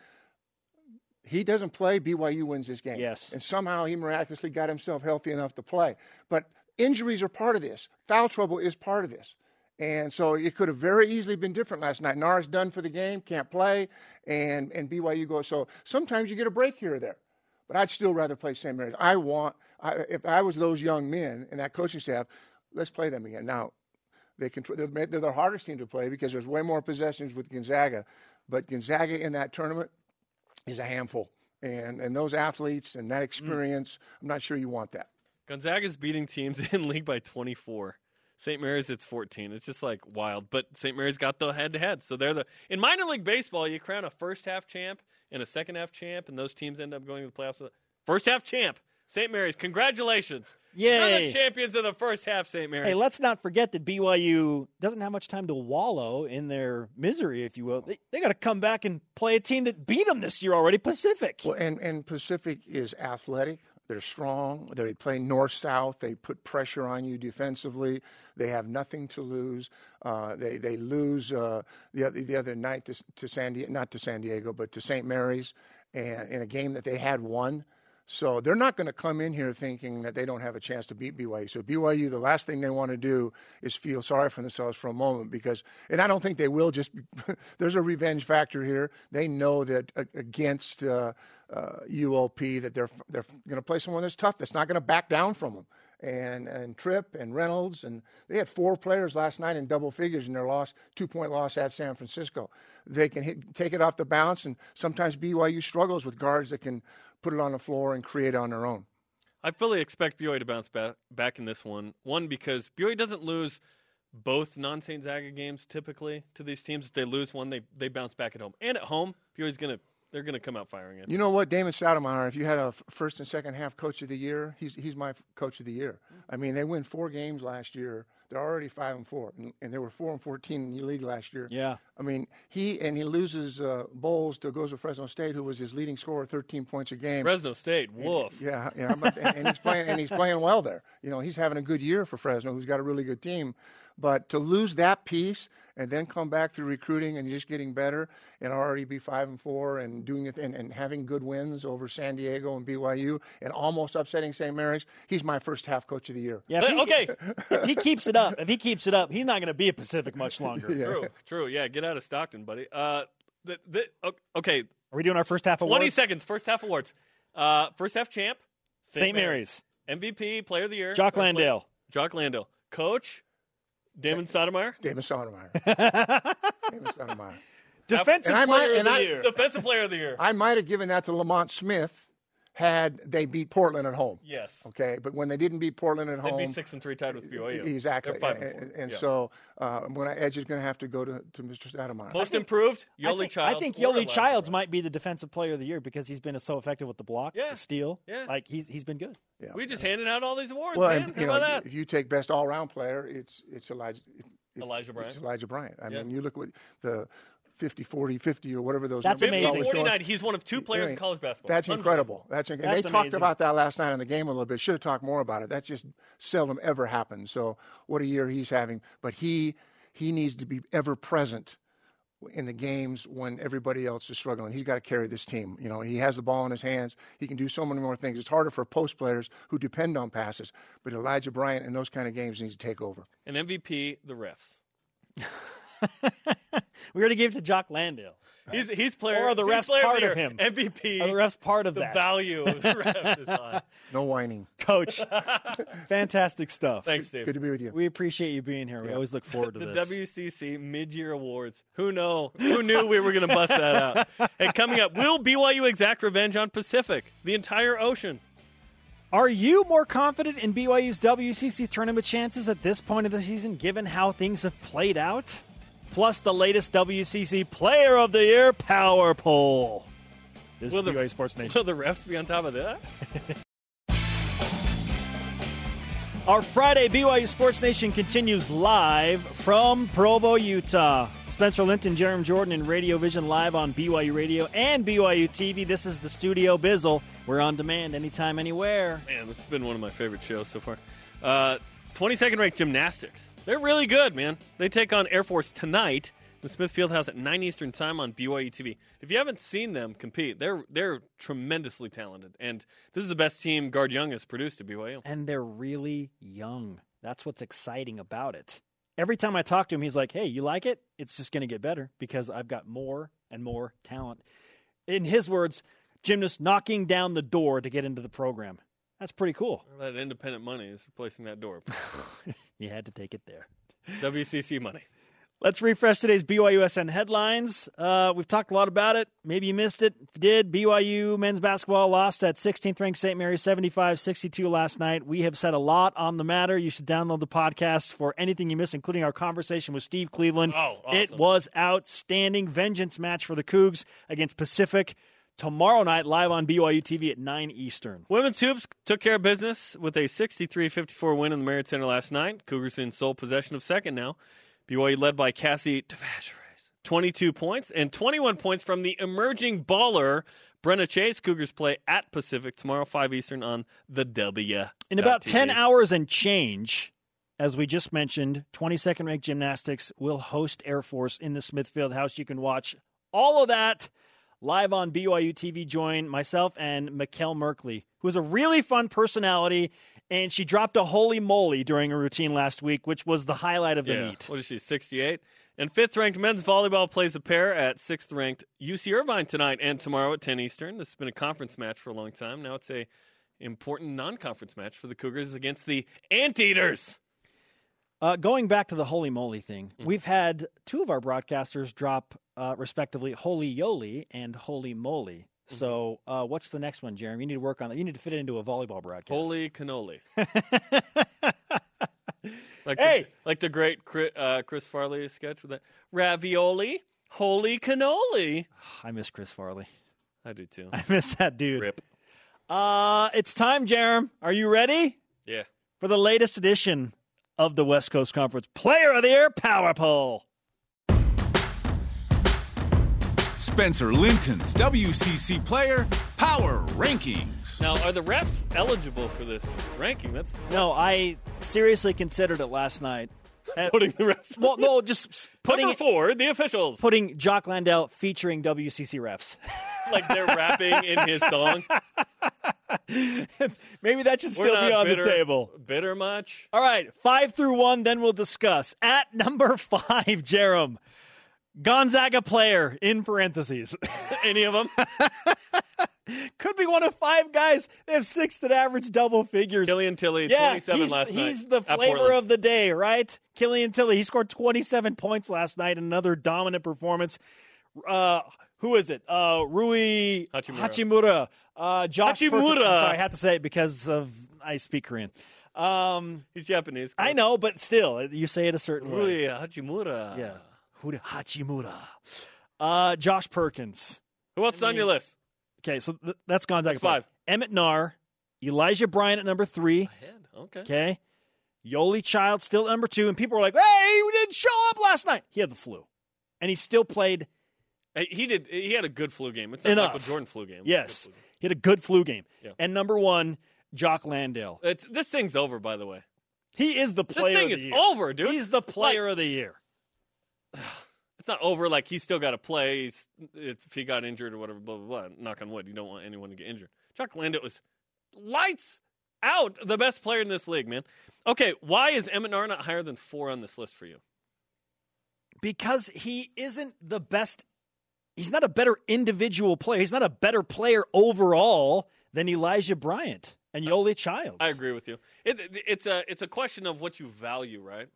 He doesn't play, BYU wins this game. Yes. And somehow he miraculously got himself healthy enough to play. But injuries are part of this. Foul trouble is part of this. And so it could have very easily been different last night. Naar's done for the game, can't play, and, and BYU goes. So sometimes you get a break here or there. But I'd still rather play St. Mary's. I want, I, if I was those young men and that coaching staff, let's play them again. Now, they control, they're, they're the hardest team to play because there's way more possessions with Gonzaga. But Gonzaga in that tournament is a handful. And, and those athletes and that mm. experience, I'm not sure you want that. Gonzaga's beating teams in league by 24. St. Mary's it's 14. It's just like wild. But St. Mary's got the head to head. So they're the in minor league baseball, you crown a first half champ and a second half champ, and those teams end up going to the playoffs. First half champ, St. Mary's. Congratulations. You're the champions of the first half, St. Mary's. Hey, let's not forget that BYU doesn't have much time to wallow in their misery, if you will. They, they got to come back and play a team that beat them this year already, Pacific. Well, and, and Pacific is athletic. They're strong. They play north south. They put pressure on you defensively. They have nothing to lose. Uh, they they lose uh, the other the other night to, to San Diego, not to San Diego, but to St. Mary's, and in a game that they had won. So they're not going to come in here thinking that they don't have a chance to beat BYU. So BYU, the last thing they want to do is feel sorry for themselves for a moment because, and I don't think they will. Just there's a revenge factor here. They know that against uh, uh, UOP that they're they're going to play someone that's tough. That's not going to back down from them. And and Tripp and Reynolds and they had four players last night in double figures in their loss, two point loss at San Francisco. They can hit, take it off the bounce, and sometimes BYU struggles with guards that can put it on the floor and create on their own. I fully expect BYU to bounce back, back in this one. One, because BYU doesn't lose both non St. Zaga games typically to these teams. If they lose one, they, they bounce back at home. And at home, BYU's going to they're going to come out firing it. You know what, Damon Stoudemire, if you had a first and second half coach of the year, he's he's my coach of the year. I mean, they win four games last year. They're already five and four, and, and they were four and fourteen in the league last year. Yeah. I mean, he and he loses uh, Bowles to goes to Fresno State, who was his leading scorer, thirteen points a game. Fresno State, woof. Yeah, yeah, but, and, and he's playing and he's playing well there. You know, he's having a good year for Fresno, who's got a really good team. But to lose that piece and then come back through recruiting and just getting better and already be five and four and doing it and, and having good wins over San Diego and BYU and almost upsetting St. Mary's, he's my first half coach of the year. Yeah, if he, okay. if he keeps it up, if he keeps it up, he's not going to be at Pacific much longer. True, true. Yeah, get out of Stockton, buddy. Uh, the, the, okay. Are we doing our first half awards? 20 seconds. First half awards. Uh, first half champ. St. Mary's. MVP, player of the year. Jock First play- Landale. Jock Landale. Coach, Damon Stoudemire. Damon Stoudemire. Damon Stoudemire. Defensive And player might- of the I- year. Defensive player of the year. I might have given that to Lamont Smith had they beat Portland at home. yes. Okay, but when they didn't beat Portland at home. They'd be six and three tied with BYU. exactly. They're five and and, four. and Yeah. so uh, when I Edge is going to have to go to, to Mr. Stoudemire. Most improved, I Yoeli think, Childs. I think Yoeli Childs might be the defensive player of the year because he's been so effective with the block, Yeah. the steal. Yeah. Like he's he's been good. Yeah. We just handed out all these awards, well, man. and, How you know, that? if you take best all round player, it's it's Elijah. It, it- Elijah Bryant. It's Elijah Bryant. I Yeah. mean, you look at the 50, 40, 50 or whatever those. That's numbers 50 amazing. 49. He's one of two players in college basketball. That's incredible. That's, inc- and That's they talked amazing. about that last night in the game a little bit. Should have talked more about it. That just seldom ever happens. So what a year he's having. But he he needs to be ever present in the games when everybody else is struggling. He's got to carry this team. You know, he has the ball in his hands. He can do so many more things. It's harder for post players who depend on passes. But Elijah Bryant in those kind of games needs to take over. And MVP, the refs. We already gave it to Jock Landale. He's he's player. Or are the he's refs player part the of him? MVP. Are the refs part of the that? value of the refs is high. No whining. Coach, fantastic stuff. Thanks, Dave. Good to be with you. We appreciate you being here. We always look forward to the this. WCC mid-year awards. Who know? Who knew we were going to bust that out? And coming up, will BYU exact revenge on Pacific, the entire ocean? Are you more confident in BYU's WCC tournament chances at this point of the season, given how things have played out? Plus, the latest WCC Player of the Year Power Poll. This Will is the- BYU Sports Nation. Will the refs be on top of that? Our Friday BYU Sports Nation continues live from Provo, Utah. Spencer Linton, Jeremy Jordan, and Radio Vision live on BYU Radio and BYU TV. This is the Studio Bizzle. We're on demand anytime, anywhere. Man, this has been one of my favorite shows so far. Uh, 22nd ranked gymnastics. They're really good, man. They take on Air Force tonight. The Smith Fieldhouse at 9 Eastern Time on BYU TV. If you haven't seen them compete, they're they're tremendously talented, and this is the best team Guard Young has produced at BYU. And they're really young. That's what's exciting about it. Every time I talk to him, he's like, hey, you like it? It's just going to get better because I've got more and more talent. In his words, gymnasts knocking down the door to get into the program. That's pretty cool. That independent money is replacing that door. You had to take it there. WCC money. Let's refresh today's BYUSN headlines. Uh, we've talked a lot about it. Maybe you missed it. If you did, BYU men's basketball lost at 16th ranked St. Mary's 75 62 last night. We have said a lot on the matter. You should download the podcast for anything you missed, including our conversation with Steve Cleveland. Oh, awesome. It was outstanding. Vengeance match for the Cougs against Pacific tomorrow night, live on BYU TV at 9 Eastern. Women's hoops took care of business with a 63-54 win in the Marriott Center last night. Cougars in sole possession of second now. BYU led by Cassie Tavares, 22 points and 21 points from the emerging baller Brenna Chase. Cougars play at Pacific tomorrow, 5 Eastern on the W. In about TV. 10 hours and change, as we just mentioned, 22nd ranked gymnastics will host Air Force in the Smith Fieldhouse. You can watch all of that live on BYU TV. Join myself and Mikkel Merkley, who is a really fun personality. And she dropped a holy moly during a routine last week, which was the highlight of the Yeah. meet. What is she, 68? And fifth ranked men's volleyball plays a pair at sixth ranked UC Irvine tonight and tomorrow at 10 Eastern. This has been a conference match for a long time. Now it's a important non conference match for the Cougars against the Anteaters. Uh, going back to the holy moly thing, Mm-hmm. we've had two of our broadcasters drop, uh, respectively, holy yoli and holy moly. Mm-hmm. So, uh, what's the next one, Jeremy? You need to work on that. You need to fit it into a volleyball broadcast. Holy cannoli. like Hey! the, like the great Chris, uh, Chris Farley sketch with that ravioli, holy cannoli. I miss Chris Farley. I do too. I miss that dude. Rip. Uh, it's time, Jeremy. Are you ready Yeah. for the latest edition of the West Coast Conference Player of the Year Power Poll? Spencer Linton's WCC Player Power Rankings. Now, are the refs eligible for this ranking? That's No, I seriously considered it last night. Putting the refs. well, no, just putting Number four, the officials. putting Jock Landale featuring WCC refs. like they're rapping in his song. Maybe that should We're still be on bitter, the table. Bitter much? All right, five through one, then we'll discuss. At number five, Jerem, Gonzaga player in parentheses. Any of them? Could be one of five guys. They have six that average double figures. Killian Tillie, yeah, 27 he's, last night. he's the flavor of the day, right? Killian Tillie. He scored 27 points last night. Another dominant performance. Uh, who is it? Uh, Rui Hachimura. Hachimura. Uh, Josh Hachimura. Perkins- sorry, I had to say it because of I speak Korean. Um, He's Japanese. I know, but still, you say it a certain way. Rui Hachimura. Yeah. Huda Hachimura. Uh, Josh Perkins. Who else is on your list? Okay, so th- that's Gonzaga. That's five. Emmett Naar, Elijah Bryant at number three. Ahead. Okay. Okay. Yoeli Child still at number two. And people were like, hey, we didn't show up last night. He had the flu. And he still played, Uh, he did. Uh, he had a good flu game. It's not. Michael Jordan flu game. yes, flu game. he had a good flu game. Yeah. And number one, Jock Landale. It's, this thing's over, by the way. He is the player. This thing of is year. over, dude. He's the player of the year. It's not over. Like he's still got to play. He's, if he got injured or whatever, blah blah blah. Knock on wood. You don't want anyone to get injured. Jock Landale was lights out. The best player in this league, man. Okay, why is Emmett not higher than four on this list for you? because he isn't the best. He's not a better individual player. He's not a better player overall than Elijah Bryant and Yoeli Childs. I agree with you. It, it's a it's a question of what you value, right?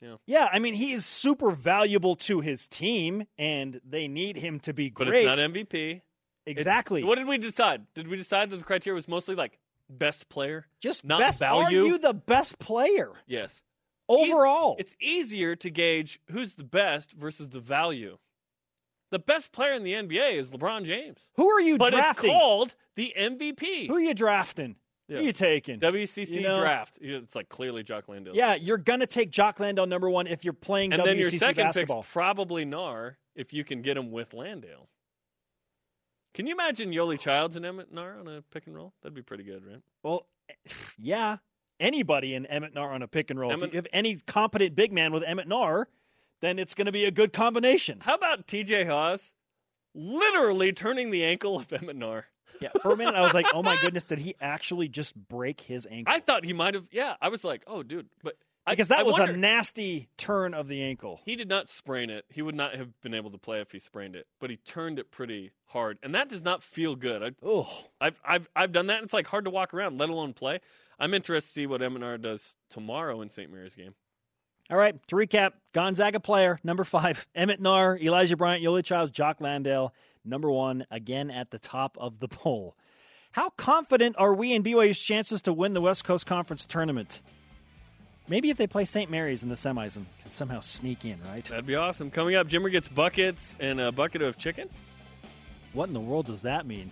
Yeah, Yeah, I mean he is super valuable to his team, and they need him to be great. But it's not MVP. It's- exactly. what did we decide? Did we decide that the criteria was mostly like best player? Just not best. value? Are you the best player Yes. overall? It's easier to gauge who's the best versus the value. The best player in the NBA is LeBron James, Who are you but drafting? it's called the MVP. Who are you drafting? Yeah. Who are you taking? WCC You know- draft. It's like clearly Jock Landale. yeah, you're gonna take Jock Landale number one if you're playing and WCC then your second basketball. pick's probably Naar if you can get him with Landale. Can you imagine Yoeli Childs and Emmett Naar on a pick and roll? That'd be pretty good, right? Well, yeah. Anybody in Emmett Naar on a pick and roll. Emmett- if you have any competent big man with Emmett Naar, then it's going to be a good combination. How about TJ Haws literally turning the ankle of Emmett Naar? Yeah. For a minute, I was like, "Oh my goodness, did he actually just break his ankle?" I thought he might have. Yeah, I was like, oh, dude, but I, because that I was wonder- a nasty turn of the ankle. He did not sprain it. He would not have been able to play if he sprained it, but he turned it pretty hard, and that does not feel good. Oh, I've I've I've done that. And it's like hard to walk around, let alone play. I'm interested to see what Emmett Naar does tomorrow in St. Mary's game. All right. To recap, Gonzaga player number five, Emmett Naar, Elijah Bryant, Yoeli Childs, Jock Landale, number one, again at the top of the poll. How confident are we in BYU's chances to win the West Coast Conference tournament? Maybe if they play St. Mary's in the semis and can somehow sneak in, right? That'd be awesome. Coming up, Jimmer gets buckets and a bucket of chicken. What in the world does that mean?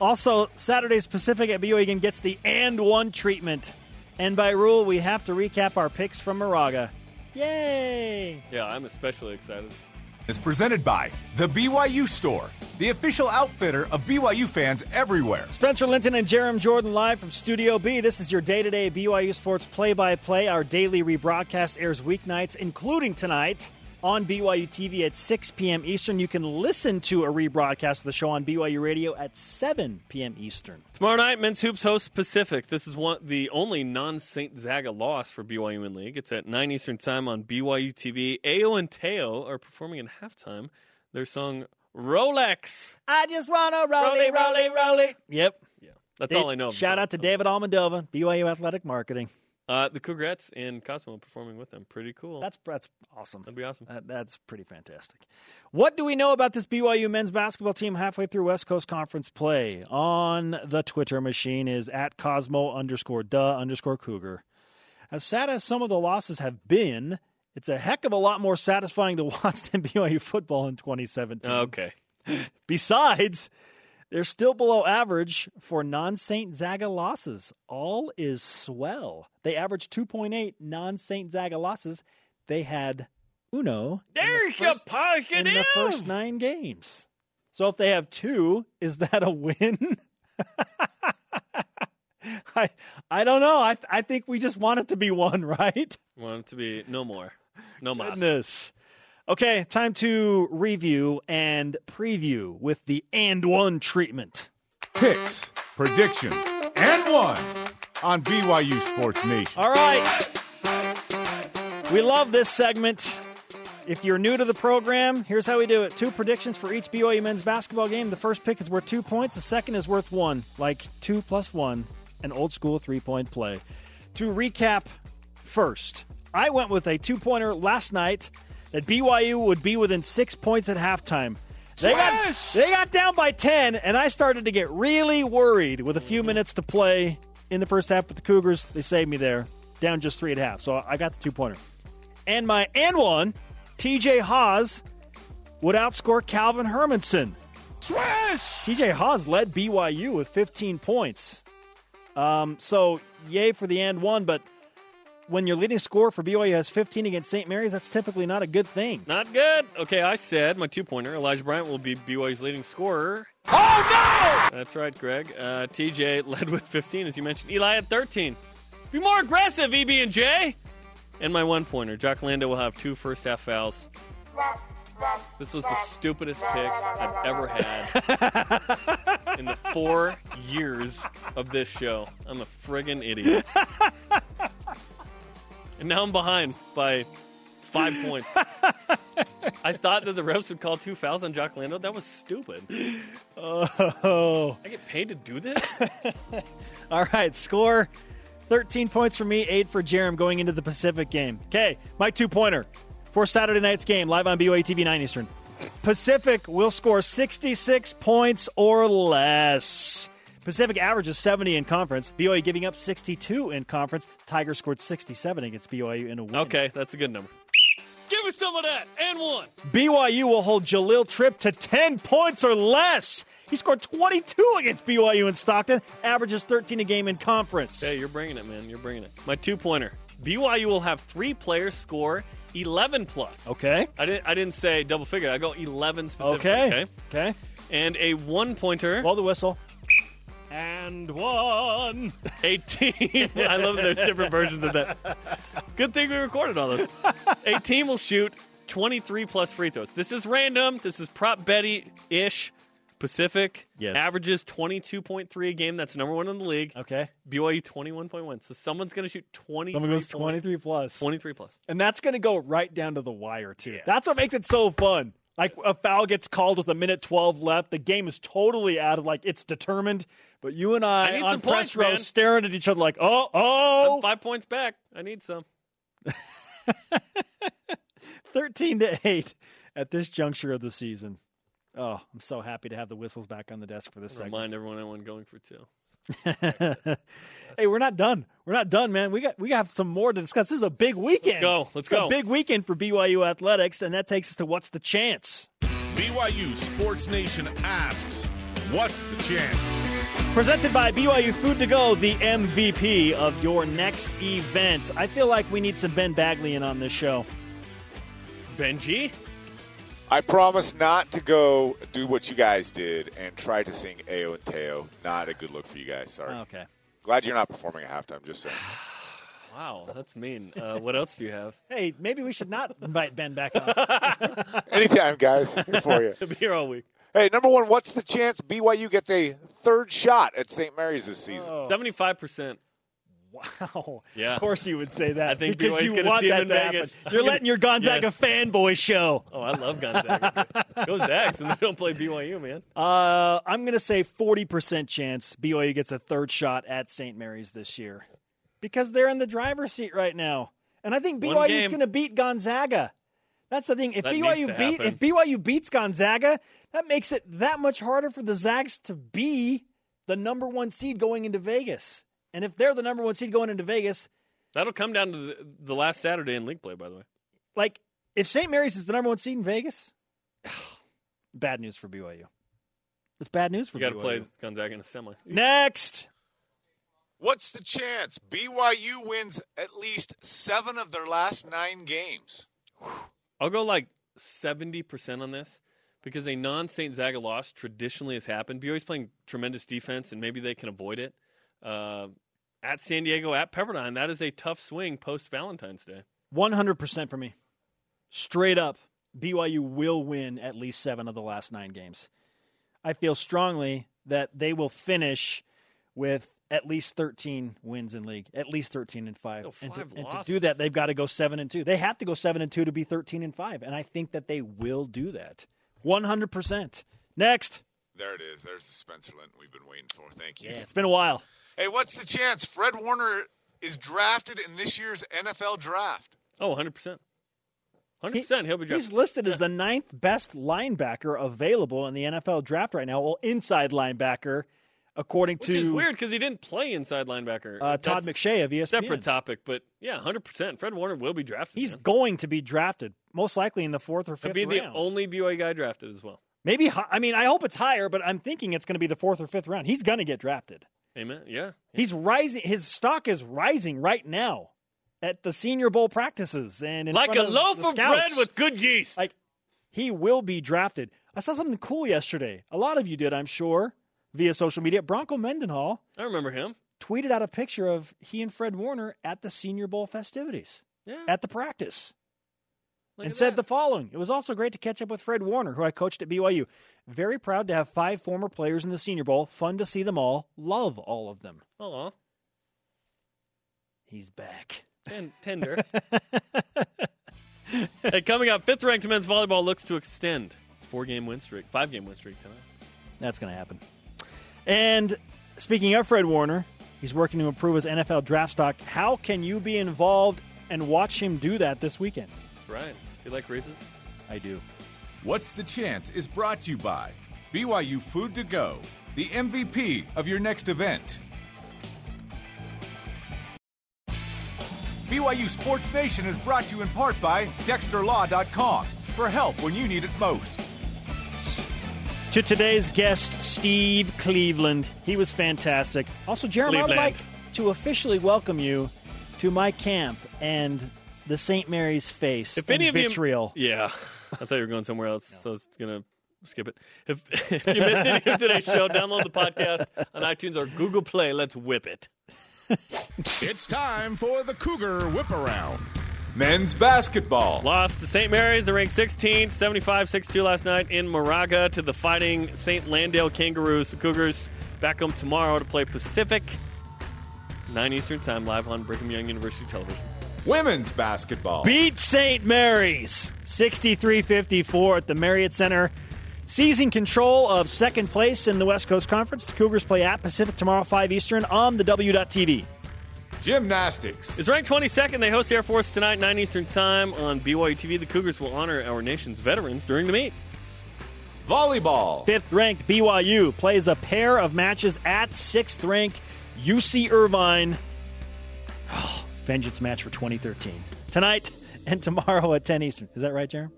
Also, Saturday's Pacific at BYU again gets the and one treatment. And by rule, we have to recap our picks from Moraga. Yay! Yeah, I'm especially excited. is presented by The BYU Store, the official outfitter of BYU fans everywhere. Spencer Linton and Jerem Jordan live from Studio B. This is your day to day BYU Sports play by play. Our daily rebroadcast airs weeknights, including tonight on BYU TV at 6 p.m. Eastern. You can listen to a rebroadcast of the show on BYU Radio at 7 p.m. Eastern. Tomorrow night, men's hoops host Pacific. This is one the only non Saint Zaga loss for BYU in league. It's at nine Eastern time on BYU TV. Ayo and Teo are performing in halftime their song Rolex. I just want to roll Rolly, it, roll it, roll it. Yep. Yeah, that's all I know. Shout out to David Almondova, BYU Athletic Marketing. Uh, the Cougars and Cosmo performing with them. Pretty cool. That's that's awesome. That'd be awesome. That, that's pretty fantastic. What do we know about this BYU men's basketball team halfway through West Coast Conference play? On the Twitter machine is at Cosmo underscore duh underscore Cougar. As sad as some of the losses have been, it's a heck of a lot more satisfying to watch than BYU football in 2017. Okay. Besides, they're still below average for non Saint Zaga losses. All is swell. They averaged 2.8 non Saint Zaga losses. They had uno in the There's your first- positive. in the first nine games. So if they have two, is that a win? I I don't know. I I think we just want it to be one, right? Want it to be no more. No mas. Goodness. Okay, time to review and preview with the and one treatment. Picks, predictions, and one on BYU Sports Nation. All right. We love this segment. If you're new to the program, here's how we do it. Two predictions for each BYU men's basketball game. The first pick is worth two points. The second is worth one, like two plus one, an old school three point play. To recap first, I went with a two pointer last night that BYU would be within six points at halftime. They got, they got down by 10, and I started to get really worried with a few minutes to play in the first half with the Cougars. They saved me there, down just three and a half. So I got the two pointer. And my and one, TJ Haws would outscore Calvin Hermanson. Swish! TJ Haws led BYU with 15 points. Um, so, yay for the and one, but when your leading scorer for BYU has 15 against St. Mary's, that's typically not a good thing. Not good. Okay, I said my two pointer, Elijah Bryant, will be BYU's leading scorer. Oh no! That's right, Greg. Uh, TJ led with 15, as you mentioned. Eli had 13. Be more aggressive, EB and J. And my one pointer, Jock Lando will have two first half fouls. This was the stupidest pick I've ever had in the four years of this show. I'm a friggin' idiot. and now I'm behind by five points. I thought that the refs would call two fouls on Jock Lando. That was stupid. Oh. I get paid to do this? All right, score 13 points for me, 8 for Jerem going into the Pacific game. Okay, my two pointer for Saturday night's game, live on BYU TV 9 Eastern. Pacific will score 66 points or less. Pacific averages 70 in conference. BYU giving up 62 in conference. Tigers scored 67 against BYU in a win. Okay, that's a good number. Give me some of that. And one. BYU will hold Jahlil Tripp to 10 points or less. He scored 22 against BYU in Stockton, averages 13 a game in conference. Hey, you're bringing it, man. You're bringing it. My two pointer. BYU will have three players score 11 plus. Okay. I didn't. I didn't say double figure. I go 11 specifically. Okay. Okay. Okay. And a one pointer. Blow the whistle. And one. 18. I love that there's different versions of that. Good thing we recorded all this. A team will shoot 23 plus free throws. This is random. This is prop Betty ish. Pacific Yes. averages 22.3 a game. That's number one in the league. Okay. BYU 21.1. So someone's going to shoot 23. Someone goes point- 23 plus. 23 plus. And that's going to go right down to the wire, too. That's what makes it so fun. Like a foul gets called with a minute 12 left. The game is totally out of like, it's determined. But you and I, I on press points, row man. staring at each other like, oh, oh. I'm five points back. I need some. 13 to 8 at this juncture of the season. Oh, I'm so happy to have the whistles back on the desk for this segment. Remind everyone I won going for two. hey, we're not done. We're not done, man. We got we got some more to discuss. This is a big weekend. go. Let's It's go. A big weekend for BYU athletics, and that takes us to what's the chance? BYU Sports Nation asks, what's the chance? Presented by BYU Food to Go, the MVP of your next event. I feel like we need some Ben Bagley in on this show. Benji? I promise not to go do what you guys did and try to sing Ayo and Teo. Not a good look for you guys. Sorry. Okay. Glad you're not performing at halftime. Just saying. Wow, that's mean. Uh, what else do you have? Hey, maybe we should not invite Ben back on. Anytime, guys. Here for you. I'll be here all week. Hey, number one, what's the chance BYU gets a third shot at St. Mary's this season? Oh. 75%. Wow. Yeah. Of course you would say that. I think because BYU's you gonna want see him that in to happen. Vegas. You're letting your Gonzaga Yes. fanboy show. Oh, I love Gonzaga. Go Zags when they don't play BYU, man. Uh, I'm going to say 40% chance BYU gets a third shot at St. Mary's this year because they're in the driver's seat right now. And I think BYU is going to beat Gonzaga. That's the thing. If That BYU beat happen. if BYU beats Gonzaga, that makes it that much harder for the Zags to be the number 1 seed going into Vegas. And if they're the number 1 seed going into Vegas, That'll come down to the, the last Saturday in league play, by the way. like if St. Mary's is the number 1 seed in Vegas, bad news for BYU. It's bad news for You got to play Gonzaga in a semi. Next. What's the chance BYU wins at least seven of their last nine games? I'll go like 70% on this because a non St. Zaga loss traditionally has happened. BYU's playing tremendous defense, and maybe they can avoid it. Uh, at San Diego, at Pepperdine, that is a tough swing post Valentine's Day. 100% for me. straight up, BYU will win at least seven of the last nine games. I feel strongly that they will finish with at least 13 wins in league, at least 13 and 5. Oh, and, to, and to do that, they've got to go 7 and 2. They have to go 7 and 2 to be 13 and 5, and I think that they will do that. 100%. Next. There it is. There's the Spencer Linton we've been waiting for. Thank you. Yeah, it's been a while. Hey, what's the chance Fred Warner is drafted in this year's NFL draft? Oh, 100%. 100% he'll be drafted. He's listed as the ninth best linebacker available in the NFL draft right now. Well, inside linebacker, according Which to is weird because he didn't play inside linebacker. uh, Todd That's McShay of ESPN. Separate topic, but yeah, 100%. Fred Warner will be drafted. He's going to be drafted, most likely in the fourth or fifth. He'll be the only BYU guy drafted as well. Maybe I mean I hope it's higher, but I'm thinking it's going to be the fourth or fifth round. He's going to get drafted. Amen. Yeah. He's rising. His stock is rising right now at the Senior Bowl practices and in Like a of loaf of bread with good yeast. Like he will be drafted. I saw something cool yesterday. A lot of you did, I'm sure, via social media. Bronco Mendenhall I remember him. tweeted out a picture of he and Fred Warner at the Senior Bowl festivities Yeah. at the practice. Look and said that. the following It was also great to catch up with Fred Warner, who I coached at BYU. Very proud to have five former players in the Senior Bowl. Fun to see them all. Love all of them. Aw, He's back. ten- tender. hey, coming up, fifth ranked men's volleyball looks to extend its four game win streak, five game win streak tonight. That's going to happen. And speaking of Fred Warner, he's working to improve his NFL draft stock. How can you be involved and watch him do that this weekend? That's right. You like races? I do. What's the Chance is brought to you by BYU Food to Go, the MVP of your next event. BYU Sports Nation is brought to you in part by DexterLaw.com for help when you need it most. To today's guest, Steve Cleveland. He was fantastic. Also, Jeremy, I would like to officially welcome you to my camp and the St. Mary's face If and any of vitriol. you, yeah, I thought you were going somewhere else, so I was gonna skip it. If, if you missed any of today's show, download the podcast on iTunes or Google Play. Let's whip it. It's time for the Cougar Whip Around. Men's basketball. Lost to St. Mary's. They ranked 16th, 75-62 last night in Moraga to the Fighting St. Landale Kangaroos. The Cougars back home tomorrow to play Pacific, 9 Eastern Time, live on Brigham Young University Television. Women's basketball. Beat St. Mary's 63 54 at the Marriott Center. Seizing control of second place in the West Coast Conference. The Cougars play at Pacific tomorrow, 5 Eastern, on the W.TV. Gymnastics. It's ranked 22nd. They host Air Force tonight, 9 Eastern Time on BYU TV. The Cougars will honor our nation's veterans during the meet. Volleyball. Fifth ranked BYU plays a pair of matches at sixth ranked UC Irvine. Oh, vengeance match for 2013. Tonight and tomorrow at 10 Eastern. Is that right, Jeremy?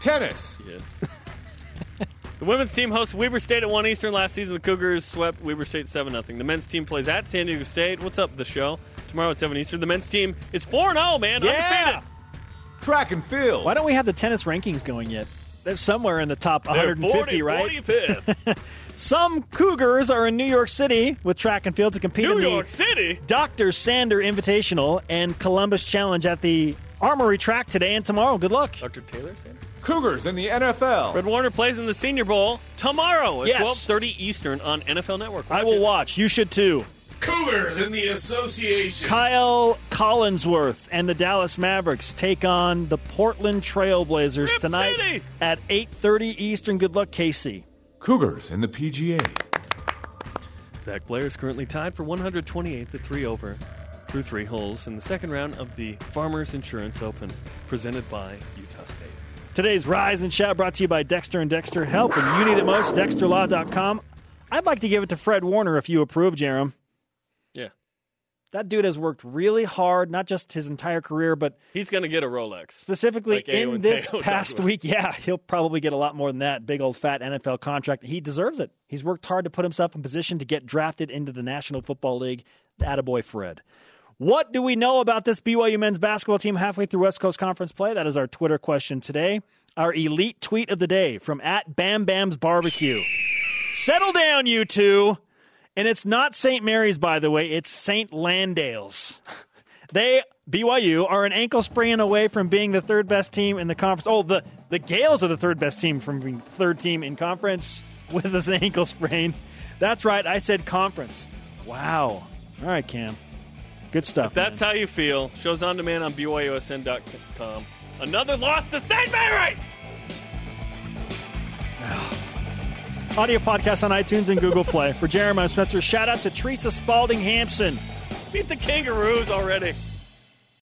Tennis. Yes. the women's team hosts Weber State at 1 Eastern. Last season, the Cougars swept Weber State 7 0. The men's team plays at San Diego State. What's up, the show? Tomorrow at 7 Eastern. The men's team is 4 0, man. Undefeated. Track and field. Why don't we have the tennis rankings going yet? They're somewhere in the top They're 150, 40, right? 45th. Some Cougars are in New York City with track and field to compete New in the York City. Dr. Sander Invitational and Columbia Challenge at the Armory track today and tomorrow. Good luck. Dr. Taylor said. Cougars in the NFL. Fred Warner plays in the Senior Bowl tomorrow at Yes. 12:30 Eastern on NFL Network. I will watch. You should too. Cougars in the association. Kyle Collinsworth and the Dallas Mavericks take on the Portland Trailblazers Rip tonight City. at 8:30 Eastern. Good luck, Casey. Cougars in the PGA. Zach Blair is currently tied for 128th at three over through three holes in the second round of the Farmers Insurance Open, presented by Utah State. Today's Rise and Shout brought to you by Dexter and Dexter Help. When you need it most, DexterLaw.com. I'd like to give it to Fred Warner if you approve, Jerem. Yeah, That dude has worked really hard, not just his entire career, but he's going to get a Rolex. specifically Like in and this past week. Yeah, he'll probably get a lot more than that big old fat NFL contract. He deserves it. He's worked hard to put himself in position to get drafted into the National Football League. Attaboy Fred. What do we know about this BYU men's basketball team halfway through West Coast Conference play? That is our Twitter question today. Our elite tweet of the day from at Bam Bam's Barbecue. Settle down, you two. And it's not St. Mary's, by the way. It's St. Landale's. They BYU are an ankle sprain away from being the third best team in the conference. Oh, the the Gaels are the third best team from being third team in conference with an ankle sprain. That's right. I said conference. Wow. All right, Cam. Good stuff. If that's man. how you feel. Shows on demand on BYUSN.com. Another loss to St. Mary's! audio podcast on iTunes and Google Play. For Jeremiah Spencer, shout out to Teresa Spalding Hampson. Beat the Kangaroos already.